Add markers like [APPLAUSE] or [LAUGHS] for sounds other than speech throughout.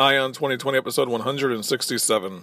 Ion 2020, episode 167.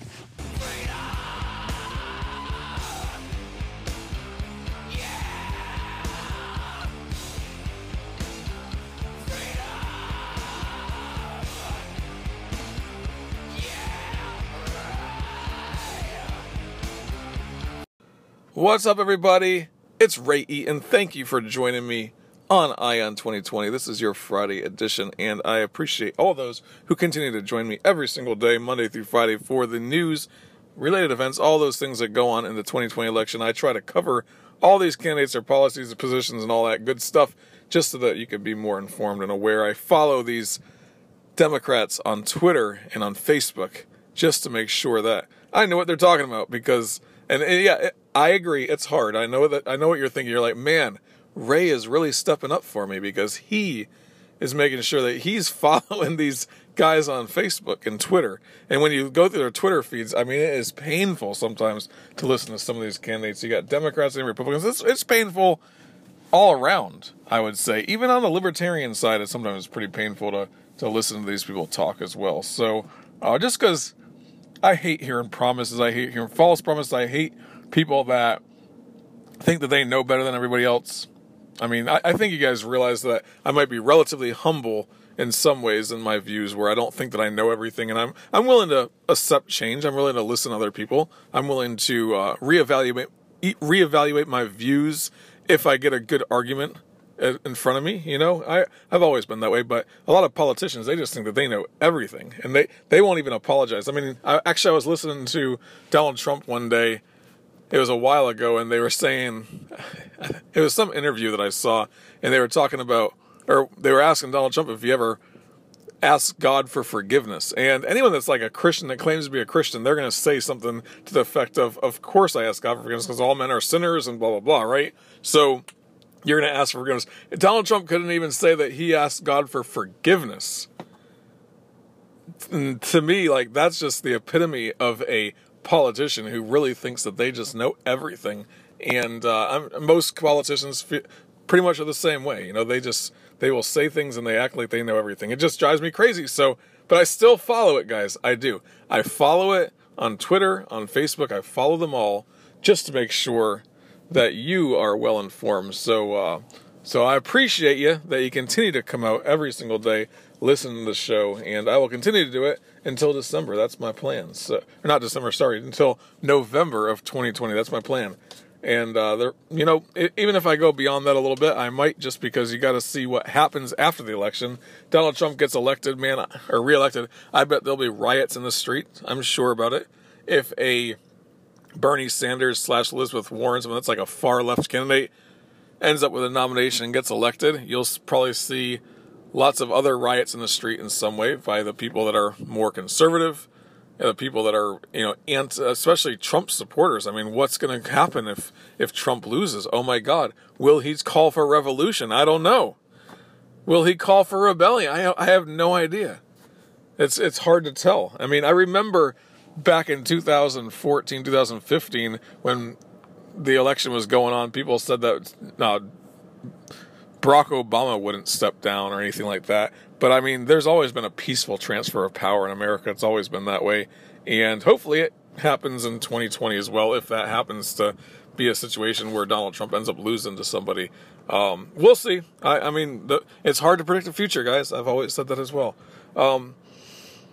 What's up, everybody? It's Ray Eaton. Thank you for joining me on Ion 2020. This is your Friday edition, and I appreciate all those who continue to join me every single day, Monday through Friday, for the news, related events, all those things that go on in the 2020 election. I try to cover all these candidates, their policies, their positions, and all that good stuff, just so that you can be more informed and aware. I follow these Democrats on Twitter and on Facebook just to make sure that I know what they're talking about because and, and yeah, I agree. It's hard. I know that. I know what you're thinking. You're like, man, Ray is really stepping up for me because he is making sure that he's [LAUGHS] following these guys on Facebook and Twitter. And when you go through their Twitter feeds, I mean, it is painful sometimes to listen to some of these candidates. You got Democrats and Republicans. It's, it's painful all around, I would say. Even on the libertarian side, it's sometimes pretty painful to, to listen to these people talk as well. So uh, just because I hate hearing promises. I hate hearing false promises. I hate people that think that they know better than everybody else. I mean, I, I, think you guys realize that I might be relatively humble in some ways in my views, where I don't think that I know everything, and I'm I'm willing to accept change. I'm willing to listen to other people. I'm willing to uh, reevaluate reevaluate my views if I get a good argument Uh, in front of me. You know, I I've always been that way, but a lot of politicians they just think that they know everything, and they they won't even apologize. I mean, I, actually, I was listening to Donald Trump one day. It was a while ago, and they were saying [LAUGHS] it was some interview that I saw, and they were talking about, or they were asking Donald Trump if he ever asked God for forgiveness. And anyone that's like a Christian that claims to be a Christian, they're going to say something to the effect of, "Of course, I ask God for forgiveness because all men are sinners," and blah blah blah. Right? So you're going to ask for forgiveness. Donald Trump couldn't even say that he asked God for forgiveness. And to me, like that's just the epitome of a politician who really thinks that they just know everything. And uh, most politicians pretty much are the same way. You know, they just they will say things and they act like they know everything. It just drives me crazy. So, but I still follow it, guys. I do. I follow it on Twitter, on Facebook. I follow them all just to make sure that you are well informed. So, uh, so I appreciate you that you continue to come out every single day, listen to the show, and I will continue to do it until December. That's my plan. So, not December, sorry, until November of 2020. That's my plan. And uh, there, you know, it, even if I go beyond that a little bit, I might just because you got to see what happens after the election. Donald Trump gets elected, man, or reelected. I bet there'll be riots in the street. I'm sure about it. If a Bernie Sanders slash Elizabeth Warren, someone that's like a far left candidate, ends up with a nomination and gets elected, you'll probably see lots of other riots in the street in some way by the people that are more conservative, the people that are you know, and especially Trump supporters. I mean, what's going to happen if if Trump loses? Oh my God, will he call for revolution? I don't know. Will he call for rebellion? I I have no idea. It's it's hard to tell. I mean, I remember back in 2014, 2015, when the election was going on, people said that Barack Obama wouldn't step down or anything like that. But I mean, there's always been a peaceful transfer of power in America. It's always been that way. And hopefully it happens in 2020 as well, if that happens to be a situation where Donald Trump ends up losing to somebody. Um, we'll see. I, I mean, the, it's hard to predict the future, guys. I've always said that as well. Um,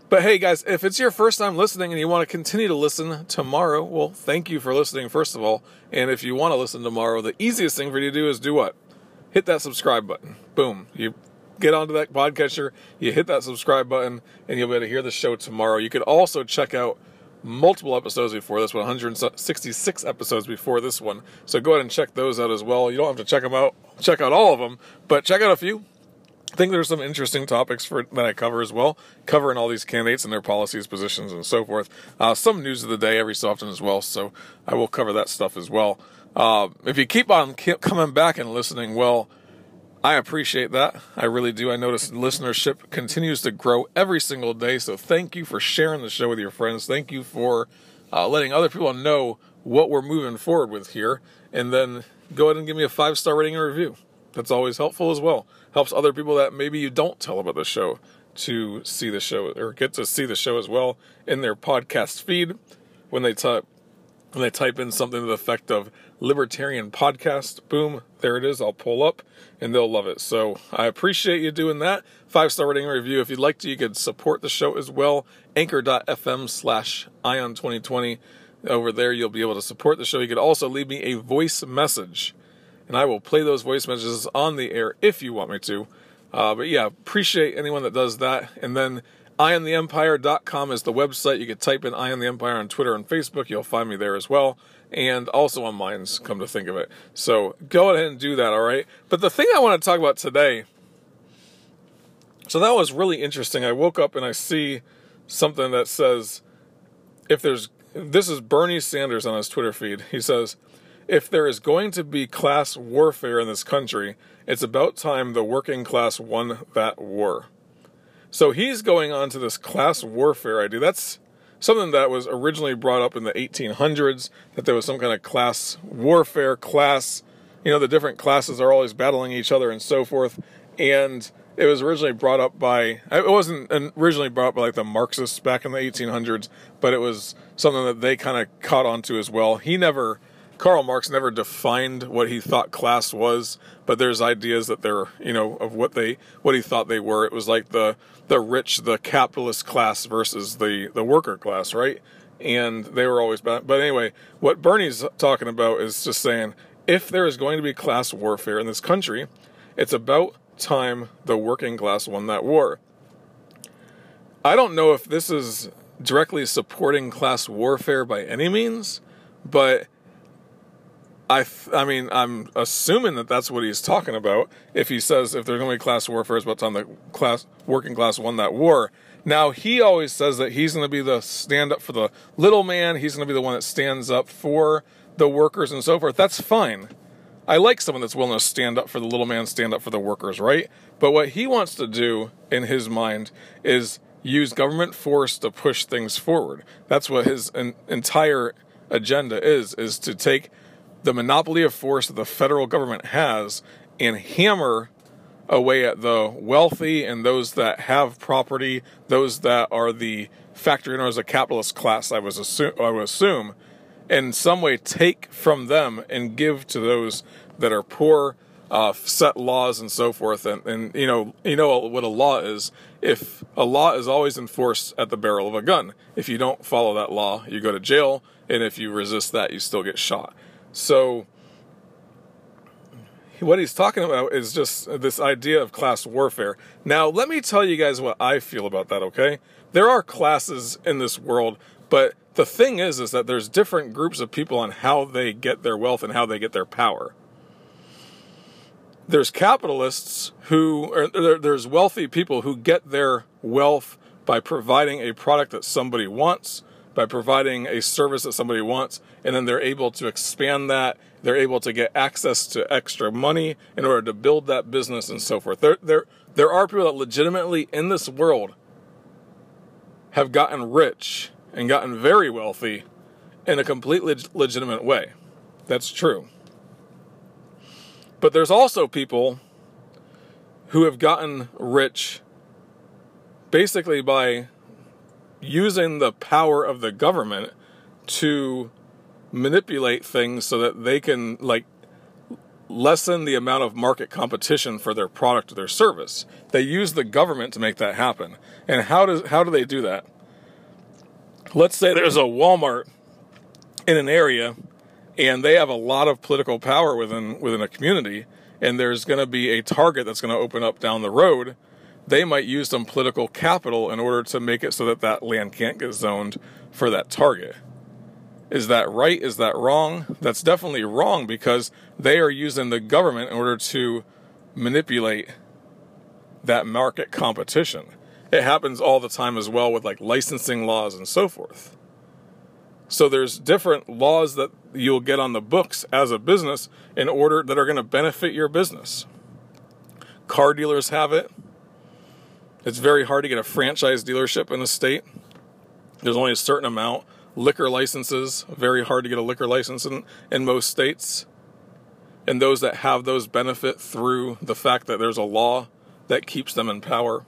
but hey, guys, if it's your first time listening and you want to continue to listen tomorrow, well, thank you for listening, first of all. And if you want to listen tomorrow, the easiest thing for you to do is do what? Hit that subscribe button. Boom. You get onto that podcatcher, you hit that subscribe button, and you'll be able to hear the show tomorrow. You could also check out multiple episodes before this one, 166 episodes before this one. So go ahead and check those out as well. You don't have to check them out, check out all of them, but check out a few I think there's some interesting topics for that I cover as well, covering all these candidates and their policies, positions, and so forth. Uh, some news of the day every so often as well, so I will cover that stuff as well. Uh, if you keep on keep coming back and listening, well, I appreciate that. I really do. I notice listenership continues to grow every single day, so thank you for sharing the show with your friends. Thank you for uh, letting other people know what we're moving forward with here, and then go ahead and give me a five star rating and review. That's always helpful as well. Helps other people that maybe you don't tell about the show to see the show or get to see the show as well in their podcast feed. When they type when they type in something to the effect of libertarian podcast boom there it is i'll pull up and they'll love it. So i appreciate you doing that. Five star rating review if you'd like to you could support the show as well. Anchor.fm slash ion 2020 over there you'll be able to support the show. You could also leave me a voice message and I will play those voice messages on the air if you want me to. Uh, but yeah, appreciate anyone that does that. And then iontheempire.com is the website. You can type in Ion the Empire on Twitter and Facebook. You'll find me there as well. And also on Minds, come to think of it. So go ahead and do that, all right? But the thing I want to talk about today, so that was really interesting. I woke up and I see something that says, if there's, this is Bernie Sanders on his Twitter feed. He says, if there is going to be class warfare in this country, it's about time the working class won that war. So he's going on to this class warfare idea. That's something that was originally brought up in the 1800s, that there was some kind of class warfare, class, you know, the different classes are always battling each other and so forth. And it was originally brought up by, it wasn't originally brought up by like the Marxists back in the 1800s, but it was something that they kind of caught onto as well. He never Karl Marx never defined what he thought class was, but there's ideas that they're, you know, of what they what he thought they were. It was like the the rich, the capitalist class versus the the worker class, right? And they were always bad. But anyway, what Bernie's talking about is just saying if there is going to be class warfare in this country, it's about time the working class won that war. I don't know if this is directly supporting class warfare by any means, but I, I mean, I'm assuming that that's what he's talking about. If he says if there's going to be class warfare, it's about time the class working class won that war. Now he always says that he's going to be the stand up for the little man. He's going to be the one that stands up for the workers and so forth. That's fine. I like someone that's willing to stand up for the little man, stand up for the workers, right? But what he wants to do in his mind is use government force to push things forward. That's what his entire agenda is: is to take the monopoly of force that the federal government has and hammer away at the wealthy and those that have property, those that are the factory owners, a capitalist class, I, was assume, I would assume, in some way take from them and give to those that are poor, uh, set laws and so forth. And, and you know, you know what a law is. If a law is always enforced at the barrel of a gun, if you don't follow that law, you go to jail, and if you resist that, you still get shot. So, what he's talking about is just this idea of class warfare. Now, let me tell you guys what I feel about that, okay? There are classes in this world, but the thing is is that there's different groups of people on how they get their wealth and how they get their power. There's capitalists who or there's wealthy people who get their wealth by providing a product that somebody wants by providing a service that somebody wants, and then they're able to expand that. They're able to get access to extra money in order to build that business and so forth. There, there, there are people that legitimately in this world have gotten rich and gotten very wealthy in a completely legitimate way. That's true. But there's also people who have gotten rich basically by using the power of the government to manipulate things so that they can like lessen the amount of market competition for their product or their service. They use the government to make that happen. And how does how do they do that? Let's say there's a Walmart in an area and they have a lot of political power within within a community and there's going to be a target that's going to open up down the road they might use some political capital in order to make it so that that land can't get zoned for that target. Is that right? Is that wrong? That's definitely wrong because they are using the government in order to manipulate that market competition. It happens all the time as well with like licensing laws and so forth. So there's different laws that you'll get on the books as a business in order that are going to benefit your business. Car dealers have it. It's very hard to get a franchise dealership in a state. There's only a certain amount. Liquor licenses, very hard to get a liquor license in, in most states. And those that have those benefit through the fact that there's a law that keeps them in power.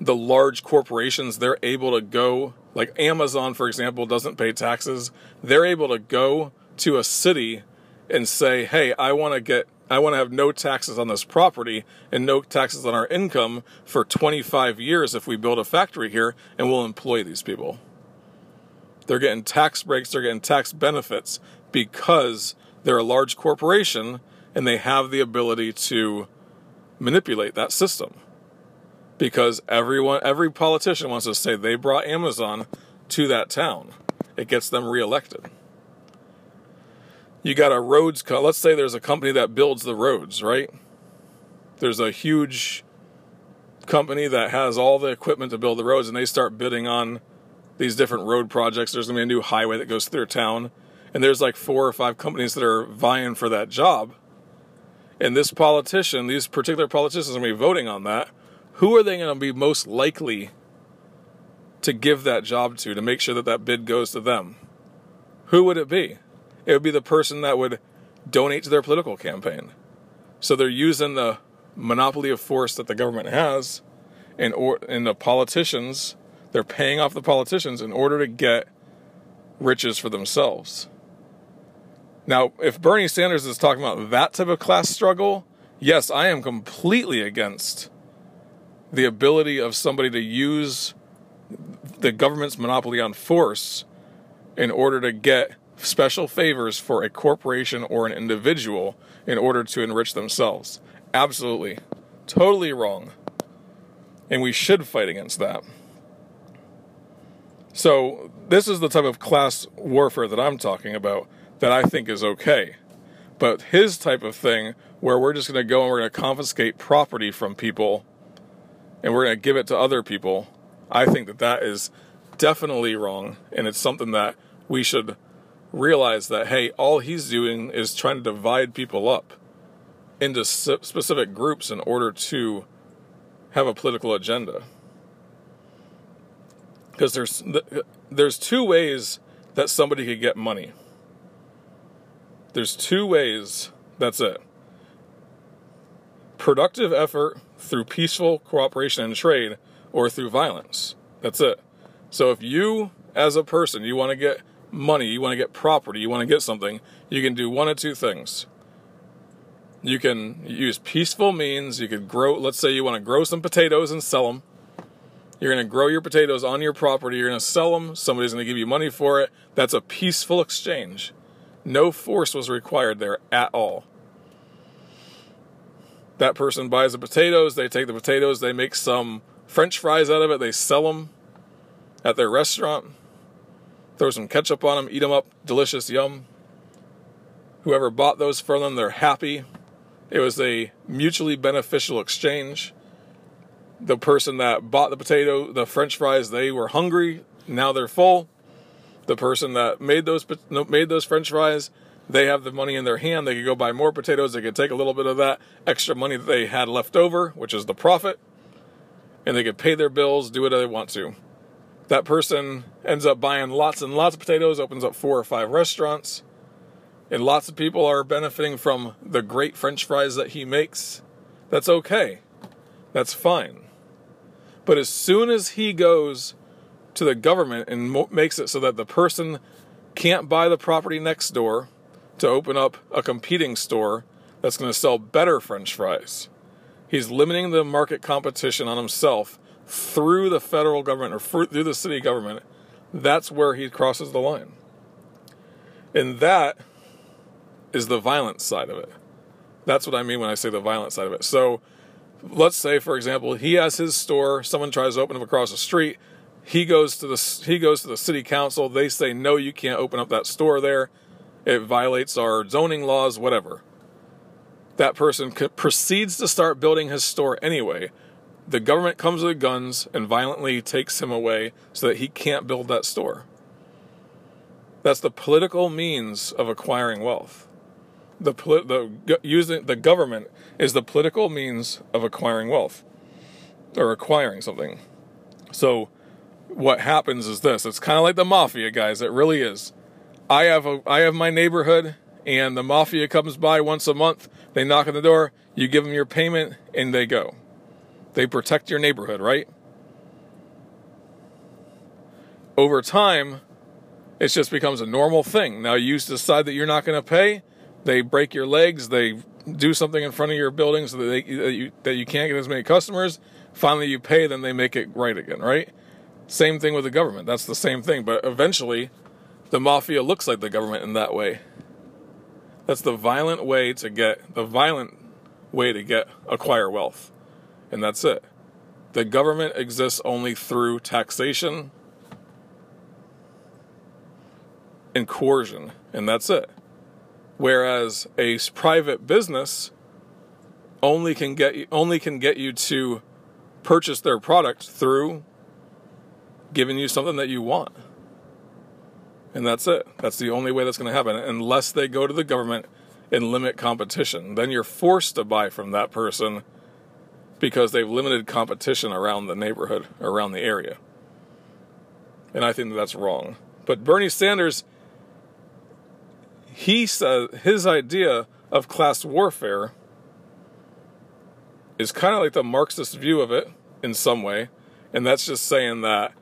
The large corporations, they're able to go, like Amazon, for example, doesn't pay taxes. They're able to go to a city and say, hey, I want to get I want to have no taxes on this property and no taxes on our income for 25 years if we build a factory here and we'll employ these people. They're getting tax breaks, they're getting tax benefits because they're a large corporation and they have the ability to manipulate that system. Because everyone every politician wants to say they brought Amazon to that town. It gets them reelected you got a roads co- let's say there's a company that builds the roads right? There's a huge company that has all the equipment to build the roads and they start bidding on these different road projects. There's going to be a new highway that goes through their town and there's like four or five companies that are vying for that job. And this politician these particular politicians are going to be voting on that. Who are they going to be most likely to give that job to to make sure that that bid goes to them? Who would it be it would be the person that would donate to their political campaign. So they're using the monopoly of force that the government has, and or and the politicians, they're paying off the politicians in order to get riches for themselves. Now, if Bernie Sanders is talking about that type of class struggle, yes, I am completely against the ability of somebody to use the government's monopoly on force in order to get special favors for a corporation or an individual in order to enrich themselves. Absolutely. Totally wrong. And we should fight against that. So, this is the type of class warfare that I'm talking about that I think is okay. But his type of thing, where we're just going to go and we're going to confiscate property from people and we're going to give it to other people, I think that that is definitely wrong. And it's something that we should realize that, hey, all he's doing is trying to divide people up into specific groups in order to have a political agenda. Because there's there's two ways that somebody could get money. There's two ways. That's it. Productive effort through peaceful cooperation and trade, or through violence. That's it. So if you, as a person, you want to get money, you want to get property, you want to get something, you can do one of two things. You can use peaceful means. You could grow, let's say you want to grow some potatoes and sell them. You're going to grow your potatoes on your property. You're going to sell them. Somebody's going to give you money for it. That's a peaceful exchange. No force was required there at all. That person buys the potatoes. They take the potatoes. They make some french fries out of it. They sell them at their restaurant throw some ketchup on them, eat them up, delicious, yum. Whoever bought those for them, they're happy. It was a mutually beneficial exchange. The person that bought the potato, the french fries, they were hungry, now they're full. The person that made those made those french fries, they have the money in their hand. They could go buy more potatoes. They could take a little bit of that extra money that they had left over, which is the profit, and they could pay their bills, do whatever they want to that person ends up buying lots and lots of potatoes, opens up four or five restaurants, and lots of people are benefiting from the great french fries that he makes. That's okay. That's fine. But as soon as he goes to the government and mo- makes it so that the person can't buy the property next door to open up a competing store that's going to sell better french fries, he's limiting the market competition on himself through the federal government or through the city government, that's where he crosses the line. And that is the violent side of it. That's what I mean when I say the violent side of it. So let's say, for example, he has his store, someone tries to open up across the street. He goes to the he goes to the city council. They say no, you can't open up that store there. It violates our zoning laws, whatever. that person proceeds to start building his store anyway. The government comes with guns and violently takes him away so that he can't build that store. That's the political means of acquiring wealth. The, the using the government is the political means of acquiring wealth or acquiring something. So what happens is this. It's kind of like the mafia guys. It really is. I have a I have my neighborhood and the mafia comes by once a month. They knock on the door, you give them your payment and they go. They protect your neighborhood, right? Over time, it just becomes a normal thing. Now you decide that you're not going to pay, they break your legs, they do something in front of your building so that, they, that, you, that you can't get as many customers. Finally, you pay, then they make it right again, right? Same thing with the government. That's the same thing. But eventually, the mafia looks like the government in that way. That's the violent way to get the violent way to get acquire wealth. And that's it. The government exists only through taxation and coercion, and that's it. Whereas a private business only can get you, only can get you to purchase their product through giving you something that you want. And that's it. That's the only way that's going to happen unless they go to the government and limit competition. Then you're forced to buy from that person because they've limited competition around the neighborhood, around the area. And I think that that's wrong. But Bernie Sanders, he said his idea of class warfare is kind of like the Marxist view of it in some way. And that's just saying that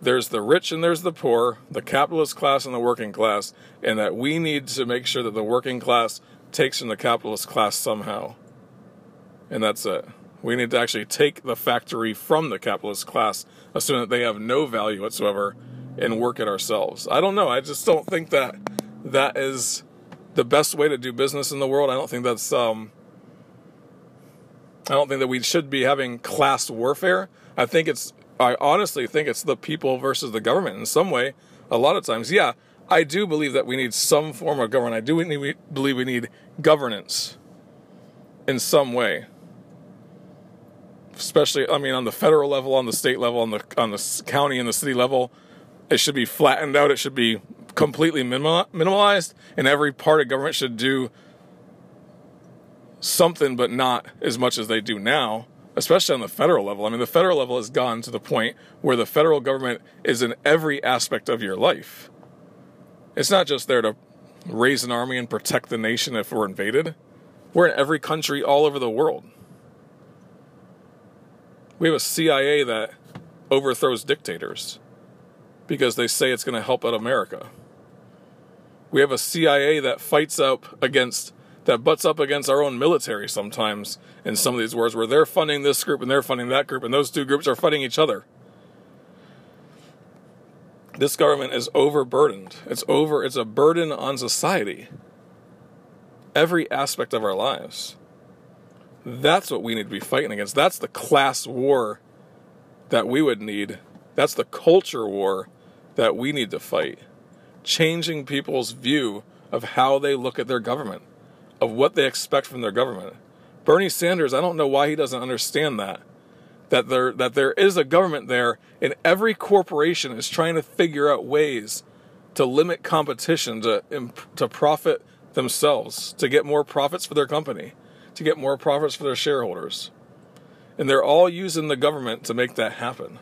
there's the rich and there's the poor, the capitalist class and the working class, and that we need to make sure that the working class takes from the capitalist class somehow. And that's it. We need to actually take the factory from the capitalist class, assume that they have no value whatsoever, and work it ourselves. I don't know. I just don't think that that is the best way to do business in the world. I don't think that's um, I don't think that we should be having class warfare. I think it's I honestly think it's the people versus the government in some way. A lot of times, yeah, I do believe that we need some form of government. I do believe we need governance in some way. Especially, I mean, on the federal level, on the state level, on the on the county and the city level, it should be flattened out. It should be completely minimal, minimalized, and every part of government should do something, but not as much as they do now especially on the federal level. I mean, the federal level has gone to the point where the federal government is in every aspect of your life. It's not just there to raise an army and protect the nation if we're invaded. We're in every country all over the world. We have a CIA that overthrows dictators because they say it's going to help out America. We have a CIA that fights up against that butts up against our own military sometimes in some of these wars where they're funding this group and they're funding that group and those two groups are fighting each other. This government is overburdened. It's over it's a burden on society. Every aspect of our lives. That's what we need to be fighting against. That's the class war that we would need. That's the culture war that we need to fight. Changing people's view of how they look at their government of what they expect from their government. Bernie Sanders, I don't know why he doesn't understand that. That there that there is a government there and every corporation is trying to figure out ways to limit competition to to profit themselves, to get more profits for their company, to get more profits for their shareholders. And they're all using the government to make that happen.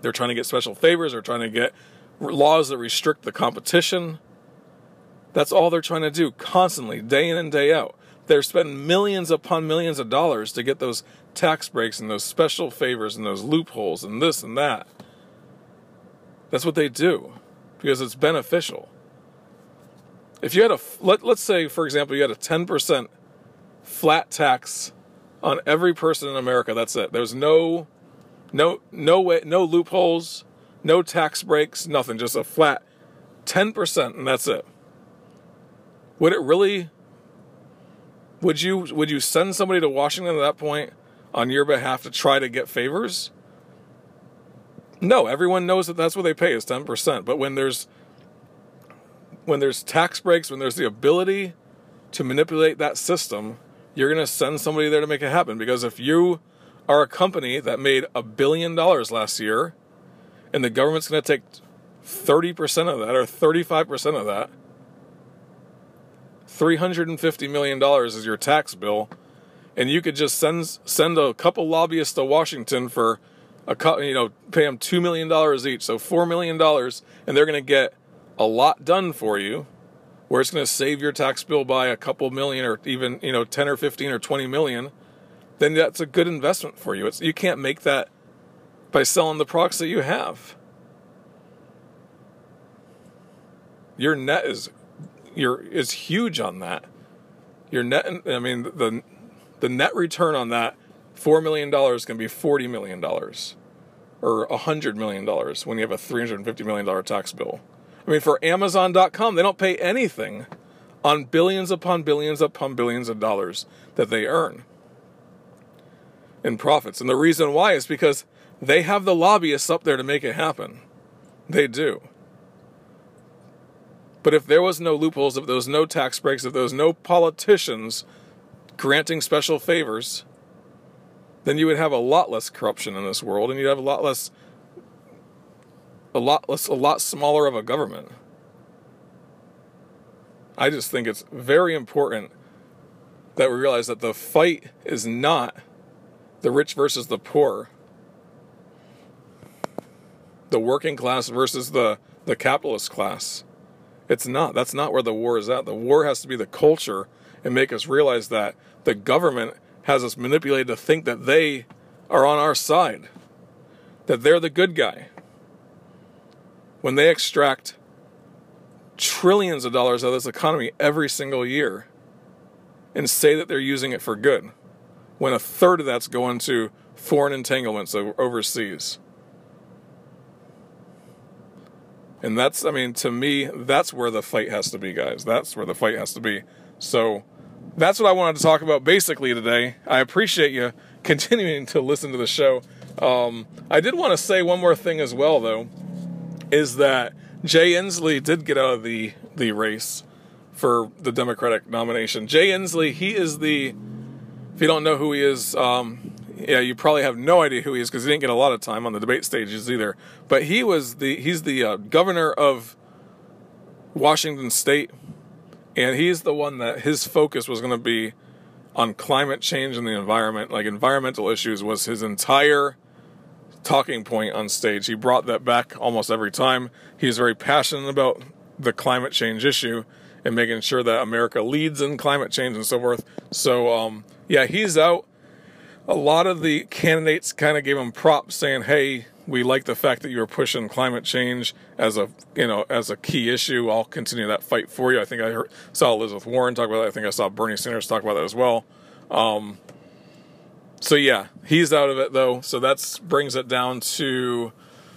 They're trying to get special favors, they're trying to get laws that restrict the competition that's all they're trying to do constantly, day in and day out. They're spending millions upon millions of dollars to get those tax breaks and those special favors and those loopholes and this and that. That's what they do because it's beneficial. If you had a let, let's say for example you had a 10% flat tax on every person in America, that's it. There's no no no way no loopholes, no tax breaks, nothing, just a flat 10% and that's it. Would it really? Would you would you send somebody to Washington at that point on your behalf to try to get favors? No, everyone knows that that's what they pay is ten percent. But when there's when there's tax breaks, when there's the ability to manipulate that system, you're going to send somebody there to make it happen. Because if you are a company that made a billion dollars last year and the government's going to take 30% of that or 35% of that, $350 million is your tax bill. And you could just send send a couple lobbyists to Washington for a you know pay them two million dollars each, so four million dollars, and they're going to get a lot done for you, where it's going to save your tax bill by a couple million or even you know ten or fifteen or twenty million. Then that's a good investment for you. It's, you can't make that by selling the products that you have. Your net is your is huge on that. Your net, I mean, the the net return on that four million dollars can be forty million dollars, or a hundred million dollars when you have a three hundred and fifty million dollar tax bill. I mean, for Amazon.com, they don't pay anything on billions upon billions upon billions of dollars that they earn in profits. And the reason why is because they have the lobbyists up there to make it happen. They do. But if there was no loopholes, if there was no tax breaks, if there was no politicians granting special favors, then you would have a lot less corruption in this world and you'd have a lot less a lot less a lot smaller of a government. I just think it's very important that we realize that the fight is not the rich versus the poor. The working class versus the, the capitalist class. It's not. That's not where the war is at. The war has to be the culture and make us realize that the government has us manipulated to think that they are on our side, that they're the good guy. When they extract trillions of dollars out of this economy every single year and say that they're using it for good, when a third of that's going to foreign entanglements overseas. And that's, I mean, to me, that's where the fight has to be, guys. That's where the fight has to be. So that's what I wanted to talk about basically today. I appreciate you [LAUGHS] continuing to listen to the show. Um, I did want to say one more thing as well, though, is that Jay Inslee did get out of the, the race for the Democratic nomination. Jay Inslee, he is the, if you don't know who he is, um, yeah, you probably have no idea who he is because he didn't get a lot of time on the debate stages either. But he was the he's the uh, governor of Washington State, and he's the one that his focus was going to be on climate change and the environment. Like environmental issues was his entire talking point on stage. He brought that back almost every time. He's very passionate about the climate change issue and making sure that America leads in climate change and so forth. So, um, yeah, he's out a lot of the candidates kind of gave him props saying, "Hey, we like the fact that you were pushing climate change as a you know as a key issue. I'll continue that fight for you." I think I heard, saw Elizabeth Warren talk about that. I think I saw Bernie Sanders talk about that as well. Um, so yeah, he's out of it though. So that brings it down to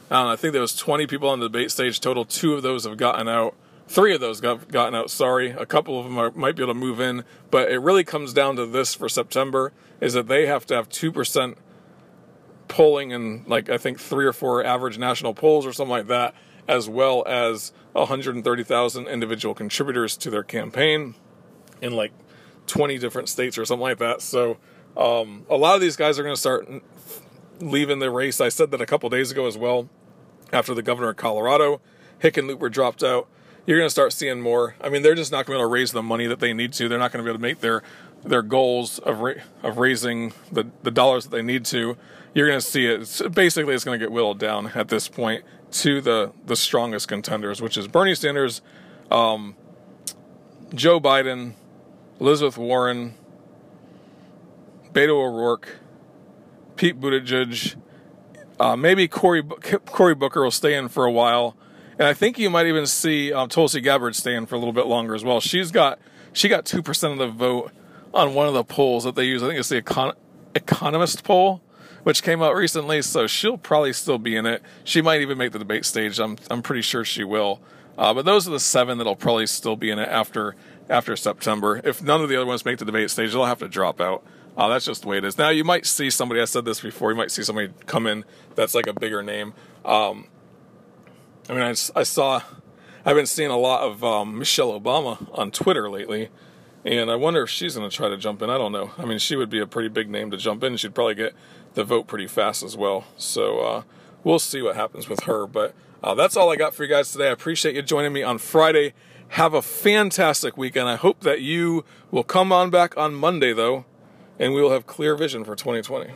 I don't know. I think there was 20 people on the debate stage total. Two of those have gotten out. Three of those got gotten out. Sorry, a couple of them are, might be able to move in, but it really comes down to this for September: is that they have to have two percent polling in like I think three or four average national polls or something like that, as well as 130,000 individual contributors to their campaign in like 20 different states or something like that. So um, a lot of these guys are going to start leaving the race. I said that a couple days ago as well. After the governor of Colorado, Hickenlooper dropped out you're going to start seeing more. I mean, they're just not going to be able to raise the money that they need to. They're not going to be able to make their their goals of ra- of raising the the dollars that they need to. You're going to see it. It's, basically, it's going to get whittled down at this point to the the strongest contenders, which is Bernie Sanders, um, Joe Biden, Elizabeth Warren, Beto O'Rourke, Pete Buttigieg. Uh, maybe Cory Cory Booker will stay in for a while. And I think you might even see um, Tulsi Gabbard staying for a little bit longer as well. She's got she got two percent of the vote on one of the polls that they use. I think it's the Econ- Economist poll, which came out recently. So she'll probably still be in it. She might even make the debate stage. I'm I'm pretty sure she will. Uh, but those are the seven that'll probably still be in it after after September. If none of the other ones make the debate stage, they'll have to drop out. Uh, that's just the way it is. Now you might see somebody. I said this before. You might see somebody come in that's like a bigger name. Um, I mean, I, I saw, I've been seeing a lot of um, Michelle Obama on Twitter lately, And I wonder if she's going to try to jump in. I don't know. I mean, she would be a pretty big name to jump in. She'd probably get the vote pretty fast as well. So uh, we'll see what happens with her. But uh, that's all I got for you guys today. I appreciate you joining me on Friday. Have a fantastic weekend. I hope that you will come on back on Monday, though, and we will have clear vision for 2020.